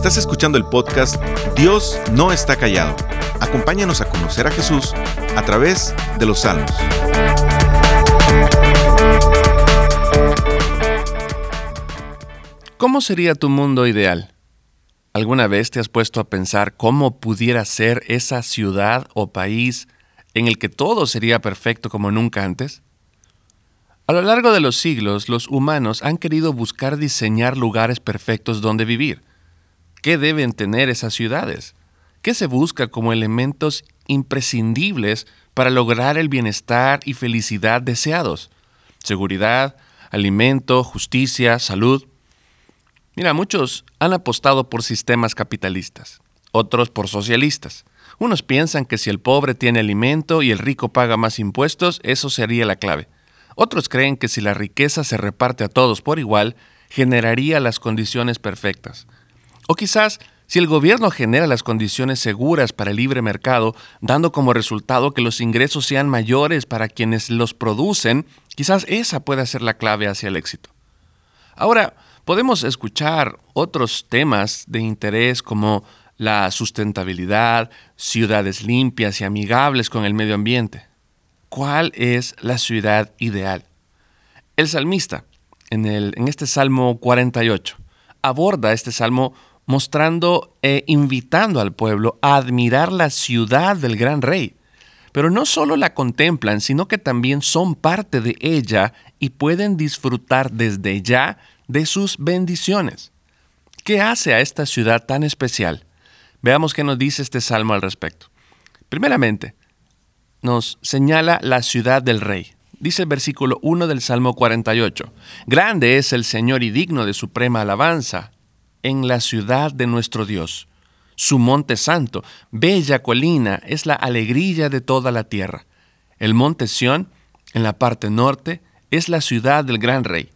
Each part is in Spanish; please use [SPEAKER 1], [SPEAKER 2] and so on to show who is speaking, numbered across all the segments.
[SPEAKER 1] Estás escuchando el podcast Dios no está callado. Acompáñanos a conocer a Jesús a través de los salmos.
[SPEAKER 2] ¿Cómo sería tu mundo ideal? ¿Alguna vez te has puesto a pensar cómo pudiera ser esa ciudad o país en el que todo sería perfecto como nunca antes? A lo largo de los siglos, los humanos han querido buscar diseñar lugares perfectos donde vivir. ¿Qué deben tener esas ciudades? ¿Qué se busca como elementos imprescindibles para lograr el bienestar y felicidad deseados? Seguridad, alimento, justicia, salud. Mira, muchos han apostado por sistemas capitalistas, otros por socialistas. Unos piensan que si el pobre tiene alimento y el rico paga más impuestos, eso sería la clave. Otros creen que si la riqueza se reparte a todos por igual, generaría las condiciones perfectas. O quizás si el gobierno genera las condiciones seguras para el libre mercado, dando como resultado que los ingresos sean mayores para quienes los producen, quizás esa pueda ser la clave hacia el éxito. Ahora, podemos escuchar otros temas de interés como la sustentabilidad, ciudades limpias y amigables con el medio ambiente. ¿Cuál es la ciudad ideal? El salmista, en, el, en este Salmo 48, aborda este salmo mostrando e invitando al pueblo a admirar la ciudad del gran rey. Pero no solo la contemplan, sino que también son parte de ella y pueden disfrutar desde ya de sus bendiciones. ¿Qué hace a esta ciudad tan especial? Veamos qué nos dice este salmo al respecto. Primeramente, nos señala la ciudad del rey. Dice el versículo 1 del Salmo 48. Grande es el Señor y digno de suprema alabanza en la ciudad de nuestro Dios. Su monte santo, bella colina, es la alegría de toda la tierra. El monte Sión, en la parte norte, es la ciudad del gran rey.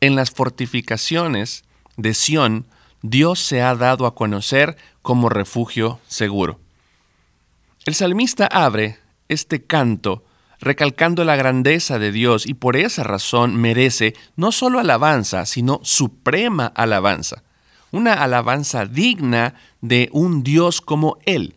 [SPEAKER 2] En las fortificaciones de Sión, Dios se ha dado a conocer como refugio seguro. El salmista abre este canto recalcando la grandeza de Dios y por esa razón merece no solo alabanza, sino suprema alabanza, una alabanza digna de un Dios como Él.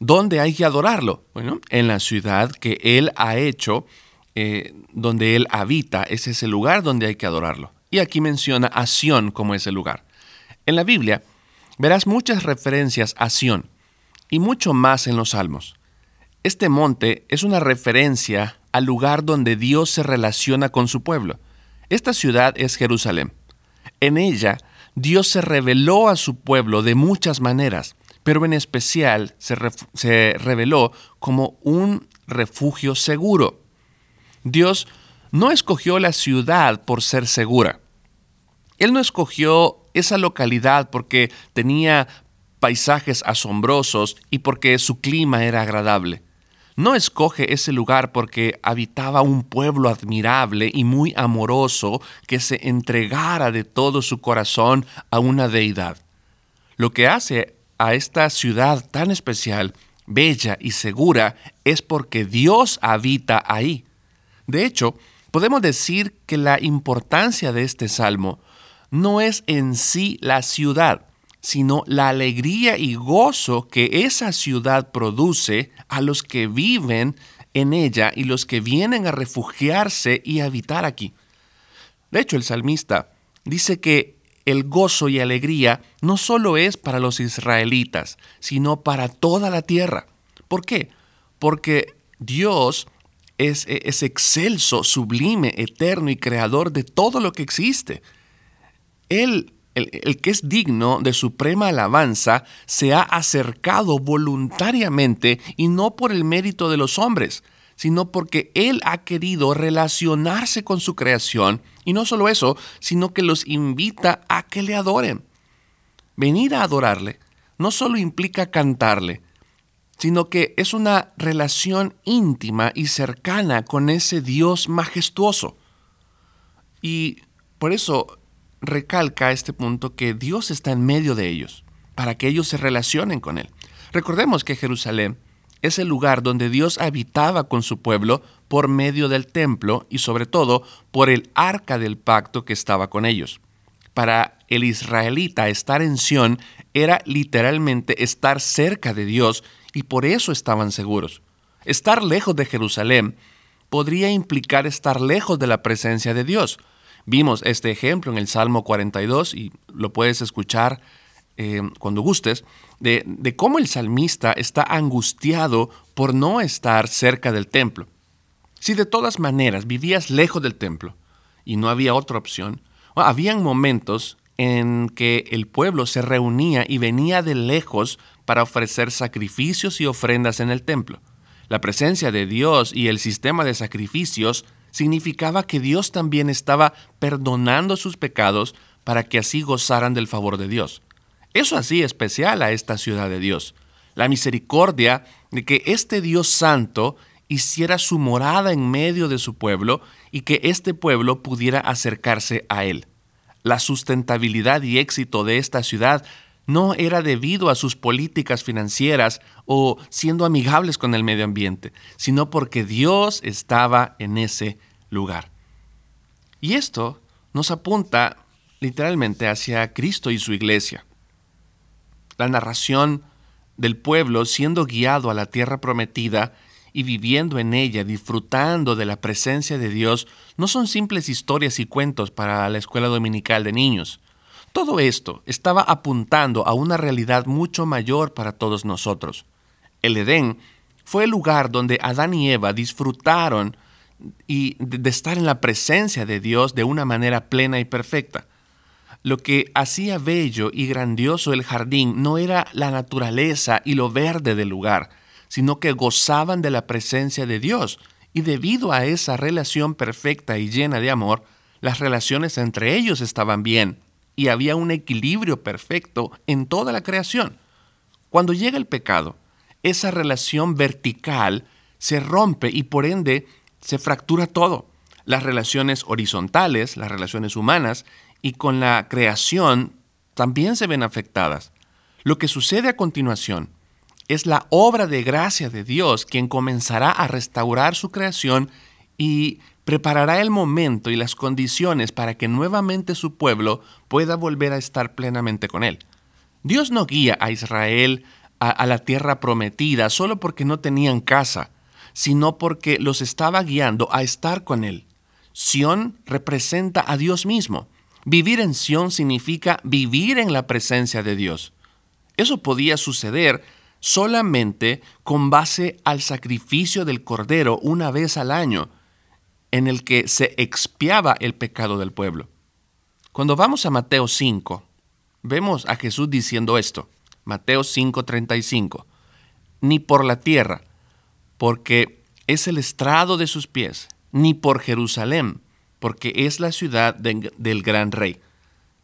[SPEAKER 2] ¿Dónde hay que adorarlo? Bueno, en la ciudad que Él ha hecho, eh, donde Él habita, es ese lugar donde hay que adorarlo. Y aquí menciona a Sión como ese lugar. En la Biblia verás muchas referencias a Sión y mucho más en los Salmos. Este monte es una referencia al lugar donde Dios se relaciona con su pueblo. Esta ciudad es Jerusalén. En ella, Dios se reveló a su pueblo de muchas maneras, pero en especial se, reveló como un refugio seguro. Dios no escogió la ciudad por ser segura. Él no escogió esa localidad porque tenía paisajes asombrosos y porque su clima era agradable. No escoge ese lugar porque habitaba un pueblo admirable y muy amoroso que se entregara de todo su corazón a una deidad. Lo que hace a esta ciudad tan especial, bella y segura es porque Dios habita ahí. De hecho, podemos decir que la importancia de este salmo no es en sí la ciudad, sino la alegría y gozo que esa ciudad produce a los que viven en ella y los que vienen a refugiarse y habitar aquí. De hecho, el salmista dice que el gozo y alegría no solo es para los israelitas, sino para toda la tierra. ¿Por qué? Porque Dios es, es excelso, sublime, eterno y creador de todo lo que existe. Él, el, que es digno de suprema alabanza, se ha acercado voluntariamente y no por el mérito de los hombres, sino porque Él ha querido relacionarse con su creación y no solo eso, sino que los invita a que le adoren. Venir a adorarle no solo implica cantarle, sino que es una relación íntima y cercana con ese Dios majestuoso. Y por eso recalca este punto que Dios está en medio de ellos, para que ellos se relacionen con Él. Recordemos que Jerusalén es el lugar donde Dios habitaba con su pueblo por medio del templo y sobre todo por el arca del pacto que estaba con ellos. Para el israelita estar en Sión era literalmente estar cerca de Dios y por eso estaban seguros. Estar lejos de Jerusalén podría implicar estar lejos de la presencia de Dios. Vimos este ejemplo en el Salmo 42 y lo puedes escuchar eh, cuando gustes, de, de cómo el salmista está angustiado por no estar cerca del templo. Si de todas maneras vivías lejos del templo y no había otra opción, habían momentos en que el pueblo se reunía y venía de lejos para ofrecer sacrificios y ofrendas en el templo. La presencia de Dios y el sistema de sacrificios significaba que Dios también estaba perdonando sus pecados para que así gozaran del favor de Dios. Eso hacía especial a esta ciudad de Dios. La misericordia de que este Dios santo hiciera su morada en medio de su pueblo y que este pueblo pudiera acercarse a él. La sustentabilidad y éxito de esta ciudad no era debido a sus políticas financieras o siendo amigables con el medio ambiente, sino porque Dios estaba en ese lugar. Y esto nos apunta literalmente hacia Cristo y su iglesia. La narración del pueblo siendo guiado a la tierra prometida y viviendo en ella, disfrutando de la presencia de Dios, no son simples historias y cuentos para la escuela dominical de niños. Todo esto estaba apuntando a una realidad mucho mayor para todos nosotros. El Edén fue el lugar donde Adán y Eva disfrutaron y de estar en la presencia de Dios de una manera plena y perfecta. Lo que hacía bello y grandioso el jardín no era la naturaleza y lo verde del lugar, sino que gozaban de la presencia de Dios. Y debido a esa relación perfecta y llena de amor, las relaciones entre ellos estaban bien y había un equilibrio perfecto en toda la creación. Cuando llega el pecado, esa relación vertical se rompe y por ende se fractura todo. Las relaciones horizontales, las relaciones humanas y con la creación también se ven afectadas. Lo que sucede a continuación es la obra de gracia de Dios quien comenzará a restaurar su creación y preparará el momento y las condiciones para que nuevamente su pueblo pueda volver a estar plenamente con él. Dios no guía a Israel a, la tierra prometida solo porque no tenían casa, sino porque los estaba guiando a estar con él. Sión representa a Dios mismo. Vivir en Sión significa vivir en la presencia de Dios. Eso podía suceder solamente con base al sacrificio del Cordero una vez al año, en el que se expiaba el pecado del pueblo. Cuando vamos a Mateo 5, vemos a Jesús diciendo esto, Mateo 5:35, ni por la tierra, porque es el estrado de sus pies, ni por Jerusalén, porque es la ciudad del gran rey.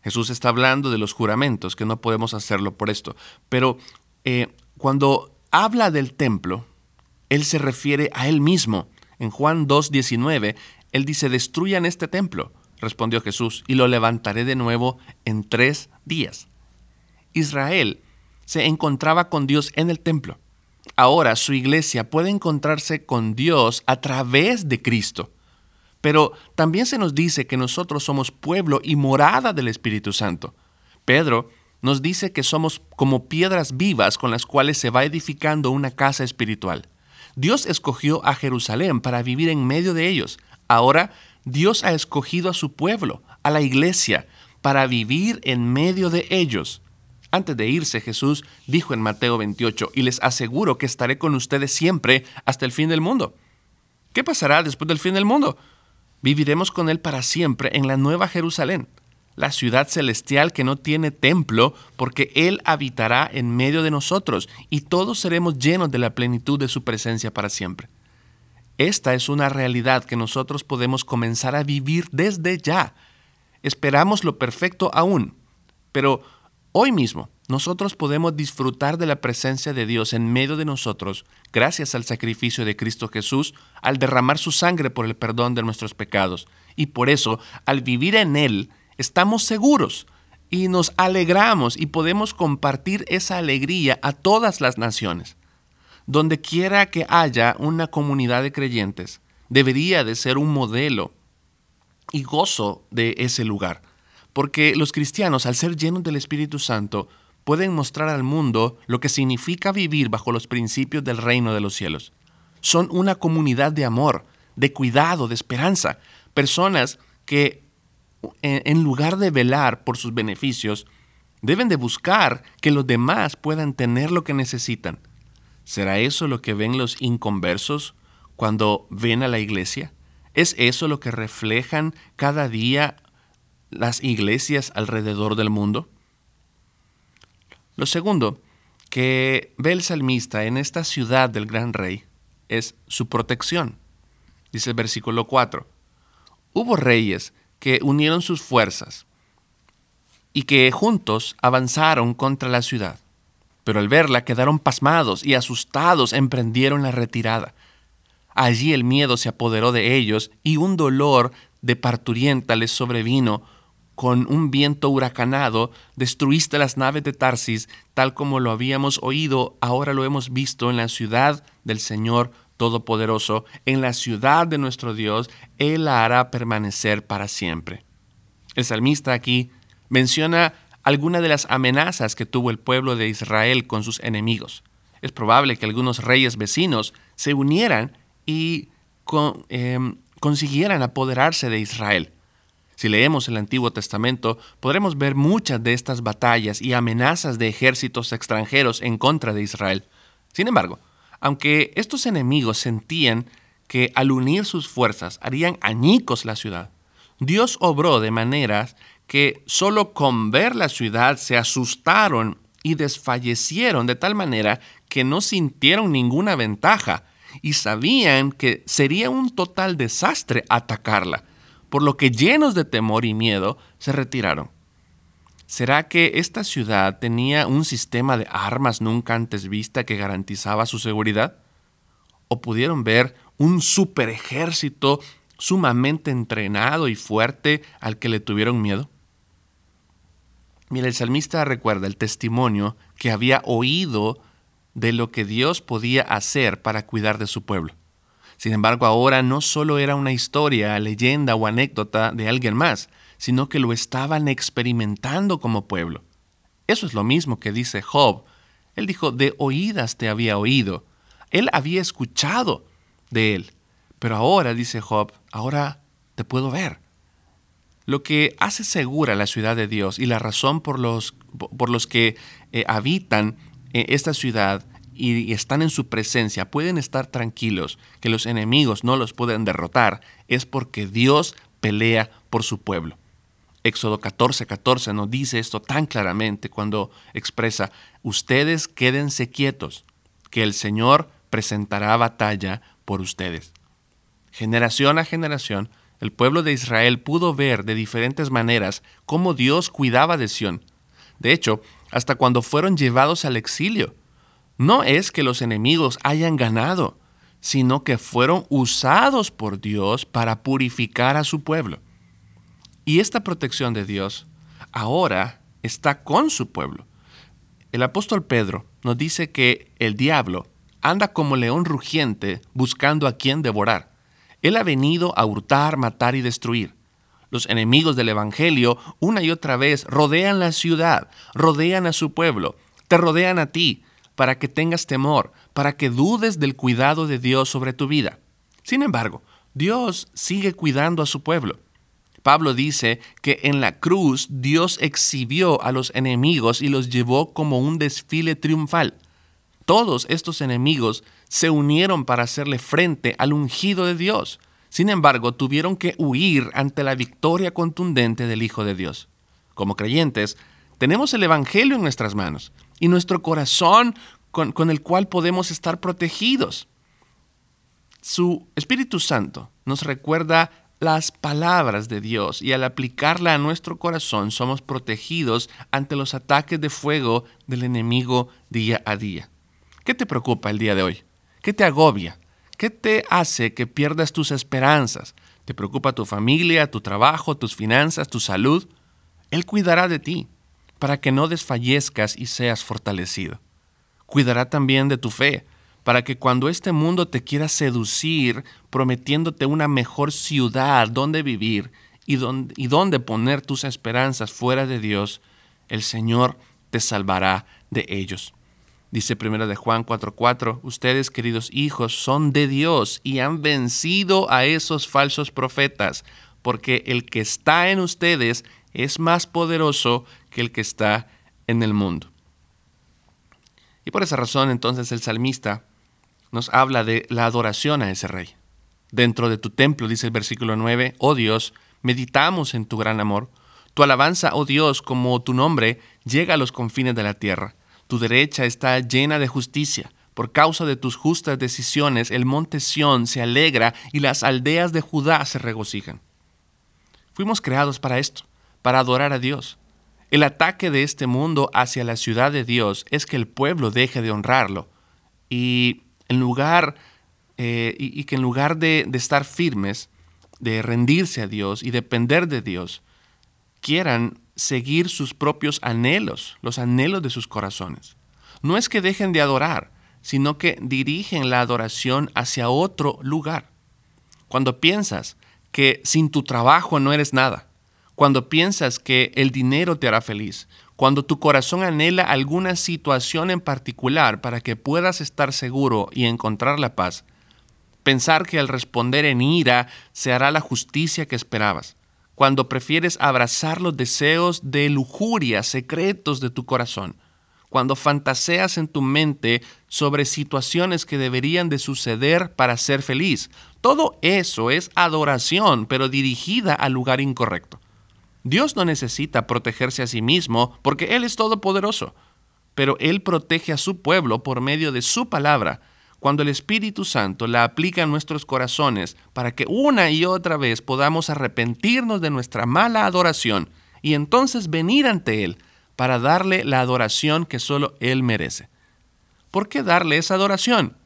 [SPEAKER 2] Jesús está hablando de los juramentos, que no podemos hacerlo por esto, pero eh, cuando habla del templo, él se refiere a él mismo. En Juan 2.19, él dice, destruyan este templo, respondió Jesús, y lo levantaré de nuevo en tres días. Israel se encontraba con Dios en el templo. Ahora su iglesia puede encontrarse con Dios a través de Cristo. Pero también se nos dice que nosotros somos pueblo y morada del Espíritu Santo. Pedro nos dice que somos como piedras vivas con las cuales se va edificando una casa espiritual. Dios escogió a Jerusalén para vivir en medio de ellos. Ahora Dios ha escogido a su pueblo, a la iglesia, para vivir en medio de ellos. Antes de irse, Jesús dijo en Mateo 28, y les aseguro que estaré con ustedes siempre hasta el fin del mundo. ¿Qué pasará después del fin del mundo? Viviremos con Él para siempre en la nueva Jerusalén la ciudad celestial que no tiene templo, porque Él habitará en medio de nosotros y todos seremos llenos de la plenitud de su presencia para siempre. Esta es una realidad que nosotros podemos comenzar a vivir desde ya. Esperamos lo perfecto aún, pero hoy mismo nosotros podemos disfrutar de la presencia de Dios en medio de nosotros gracias al sacrificio de Cristo Jesús al derramar su sangre por el perdón de nuestros pecados. Y por eso, al vivir en Él, estamos seguros y nos alegramos y podemos compartir esa alegría a todas las naciones. Donde quiera que haya una comunidad de creyentes, debería de ser un modelo y gozo de ese lugar. porque los cristianos, al ser llenos del Espíritu Santo, pueden mostrar al mundo lo que significa vivir bajo los principios del reino de los cielos. Son una comunidad de amor, de cuidado, de esperanza, personas que en lugar de velar por sus beneficios, deben de buscar que los demás puedan tener lo que necesitan. ¿Será eso lo que ven los inconversos cuando ven a la iglesia? ¿Es eso lo que reflejan cada día las iglesias alrededor del mundo? Lo segundo que ve el salmista en esta ciudad del gran rey es su protección. Dice el versículo 4. Hubo reyes que unieron sus fuerzas y que juntos avanzaron contra la ciudad. Pero al verla quedaron pasmados y asustados emprendieron la retirada. Allí el miedo se apoderó de ellos y un dolor de parturienta les sobrevino. Con un viento huracanado destruiste las naves de Tarsis, tal como lo habíamos oído, ahora lo hemos visto en la ciudad del Señor Todopoderoso, en la ciudad de nuestro Dios, Él la hará permanecer para siempre. El salmista aquí menciona algunas de las amenazas que tuvo el pueblo de Israel con sus enemigos. Es probable que algunos reyes vecinos se unieran y em, consiguieran apoderarse de Israel. Si leemos el Antiguo Testamento, podremos ver muchas de estas batallas y amenazas de ejércitos extranjeros en contra de Israel. Sin embargo, aunque estos enemigos sentían que al unir sus fuerzas harían añicos la ciudad, Dios obró de maneras que solo con ver la ciudad se asustaron y desfallecieron de tal manera que no sintieron ninguna ventaja y sabían que sería un total desastre atacarla, por lo que llenos de temor y miedo se retiraron. ¿Será que esta ciudad tenía un sistema de armas nunca antes vista que garantizaba su seguridad? ¿O pudieron ver un super ejército sumamente entrenado y fuerte al que le tuvieron miedo? Mira, el salmista recuerda el testimonio que había oído de lo que Dios podía hacer para cuidar de su pueblo. Sin embargo, ahora no solo era una historia, leyenda o anécdota de alguien más, sino que lo estaban experimentando como pueblo. Eso es lo mismo que dice Job. Él dijo, de oídas te había oído. Él había escuchado de él. Pero ahora, dice Job, ahora te puedo ver. Lo que hace segura la ciudad de Dios y la razón por los, por los que eh, habitan eh, esta ciudad y, están en su presencia, pueden estar tranquilos que los enemigos no los pueden derrotar, es porque Dios pelea por su pueblo. Éxodo 14, 14 nos dice esto tan claramente cuando expresa, ustedes quédense quietos, que el Señor presentará batalla por ustedes. Generación a generación, el pueblo de Israel pudo ver de diferentes maneras cómo Dios cuidaba de Sión. De hecho, hasta cuando fueron llevados al exilio. No es que los enemigos hayan ganado, sino que fueron usados por Dios para purificar a su pueblo. Y esta protección de Dios ahora está con su pueblo. El apóstol Pedro nos dice que el diablo anda como león rugiente buscando a quien devorar. Él ha venido a hurtar, matar y destruir. Los enemigos del Evangelio una y otra vez rodean la ciudad, rodean a su pueblo, te rodean a ti, para que tengas temor, para que dudes del cuidado de Dios sobre tu vida. Sin embargo, Dios sigue cuidando a su pueblo. Pablo dice que en la cruz Dios exhibió a los enemigos y los llevó como un desfile triunfal. Todos estos enemigos se unieron para hacerle frente al ungido de Dios. Sin embargo, tuvieron que huir ante la victoria contundente del Hijo de Dios. Como creyentes, tenemos el Evangelio en nuestras manos y nuestro corazón con, el cual podemos estar protegidos. Su Espíritu Santo nos recuerda las palabras de Dios y al aplicarla a nuestro corazón somos protegidos ante los ataques de fuego del enemigo día a día. ¿Qué te preocupa el día de hoy? ¿Qué te agobia? ¿Qué te hace que pierdas tus esperanzas? ¿Te preocupa tu familia, tu trabajo, tus finanzas, tu salud? Él cuidará de ti para que no desfallezcas y seas fortalecido. Cuidará también de tu fe, para que cuando este mundo te quiera seducir, prometiéndote una mejor ciudad donde vivir, y dónde poner tus esperanzas fuera de Dios, el Señor te salvará de ellos. Dice 1 de Juan 4:4, ustedes queridos hijos son de Dios y han vencido a esos falsos profetas, porque el que está en ustedes es más poderoso que el que está en el mundo. Y por esa razón entonces el salmista nos habla de la adoración a ese rey. Dentro de tu templo, dice el versículo 9, oh Dios, meditamos en tu gran amor. Tu alabanza, oh Dios, como tu nombre, llega a los confines de la tierra. Tu derecha está llena de justicia. Por causa de tus justas decisiones, el monte Sión se alegra y las aldeas de Judá se regocijan. Fuimos creados para esto, para adorar a Dios. El ataque de este mundo hacia la ciudad de Dios es que el pueblo deje de honrarlo y en lugar eh, y, que en lugar de, de estar firmes, de rendirse a Dios y depender de Dios, quieran seguir sus propios anhelos, los anhelos de sus corazones. No es que dejen de adorar, sino que dirigen la adoración hacia otro lugar. Cuando piensas que sin tu trabajo no eres nada, cuando piensas que el dinero te hará feliz, cuando tu corazón anhela alguna situación en particular para que puedas estar seguro y encontrar la paz, pensar que al responder en ira se hará la justicia que esperabas, cuando prefieres abrazar los deseos de lujuria secretos de tu corazón, cuando fantaseas en tu mente sobre situaciones que deberían de suceder para ser feliz. Todo eso es adoración, pero dirigida al lugar incorrecto. Dios no necesita protegerse a sí mismo porque Él es todopoderoso, pero Él protege a su pueblo por medio de su palabra cuando el Espíritu Santo la aplica en nuestros corazones para que una y otra vez podamos arrepentirnos de nuestra mala adoración y entonces venir ante Él para darle la adoración que solo Él merece. ¿Por qué darle esa adoración?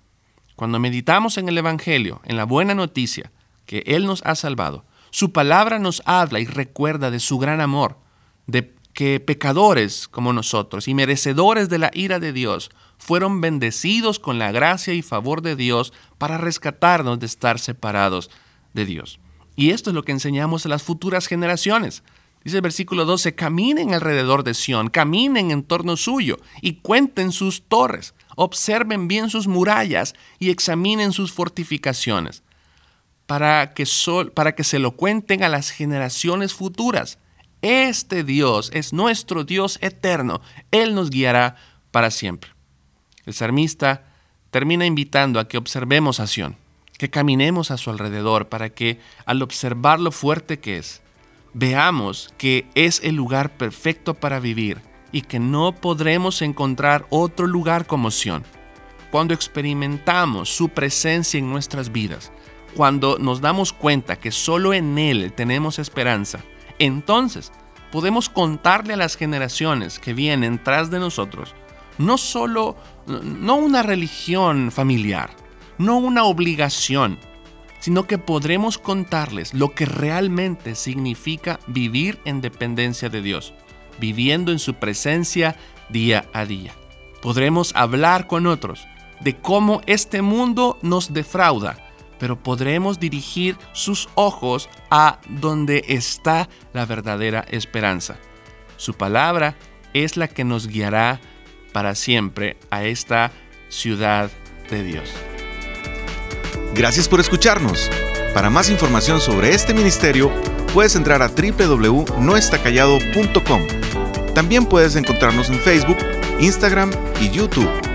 [SPEAKER 2] Cuando meditamos en el Evangelio, en la buena noticia, que Él nos ha salvado, su palabra nos habla y recuerda de su gran amor, de que pecadores como nosotros y merecedores de la ira de Dios fueron bendecidos con la gracia y favor de Dios para rescatarnos de estar separados de Dios. Y esto es lo que enseñamos a las futuras generaciones. Dice el versículo 12, caminen alrededor de Sión, caminen en torno suyo y cuenten sus torres, observen bien sus murallas y examinen sus fortificaciones, para que, para que se lo cuenten a las generaciones futuras. Este Dios es nuestro Dios eterno, Él nos guiará para siempre. El salmista termina invitando a que observemos a Sión, que caminemos a su alrededor para que al observar lo fuerte que es, veamos que es el lugar perfecto para vivir y que no podremos encontrar otro lugar como Sión. Cuando experimentamos su presencia en nuestras vidas, cuando nos damos cuenta que solo en Él tenemos esperanza, entonces podemos contarle a las generaciones que vienen tras de nosotros no solo, no una religión familiar, no una obligación, sino que podremos contarles lo que realmente significa vivir en dependencia de Dios, viviendo en su presencia día a día. Podremos hablar con otros de cómo este mundo nos defrauda, pero podremos dirigir sus ojos a donde está la verdadera esperanza. Su palabra es la que nos guiará para siempre a esta ciudad de Dios.
[SPEAKER 1] Gracias por escucharnos. Para más información sobre este ministerio, puedes entrar a www.noestacallado.com. También puedes encontrarnos en Facebook, Instagram y YouTube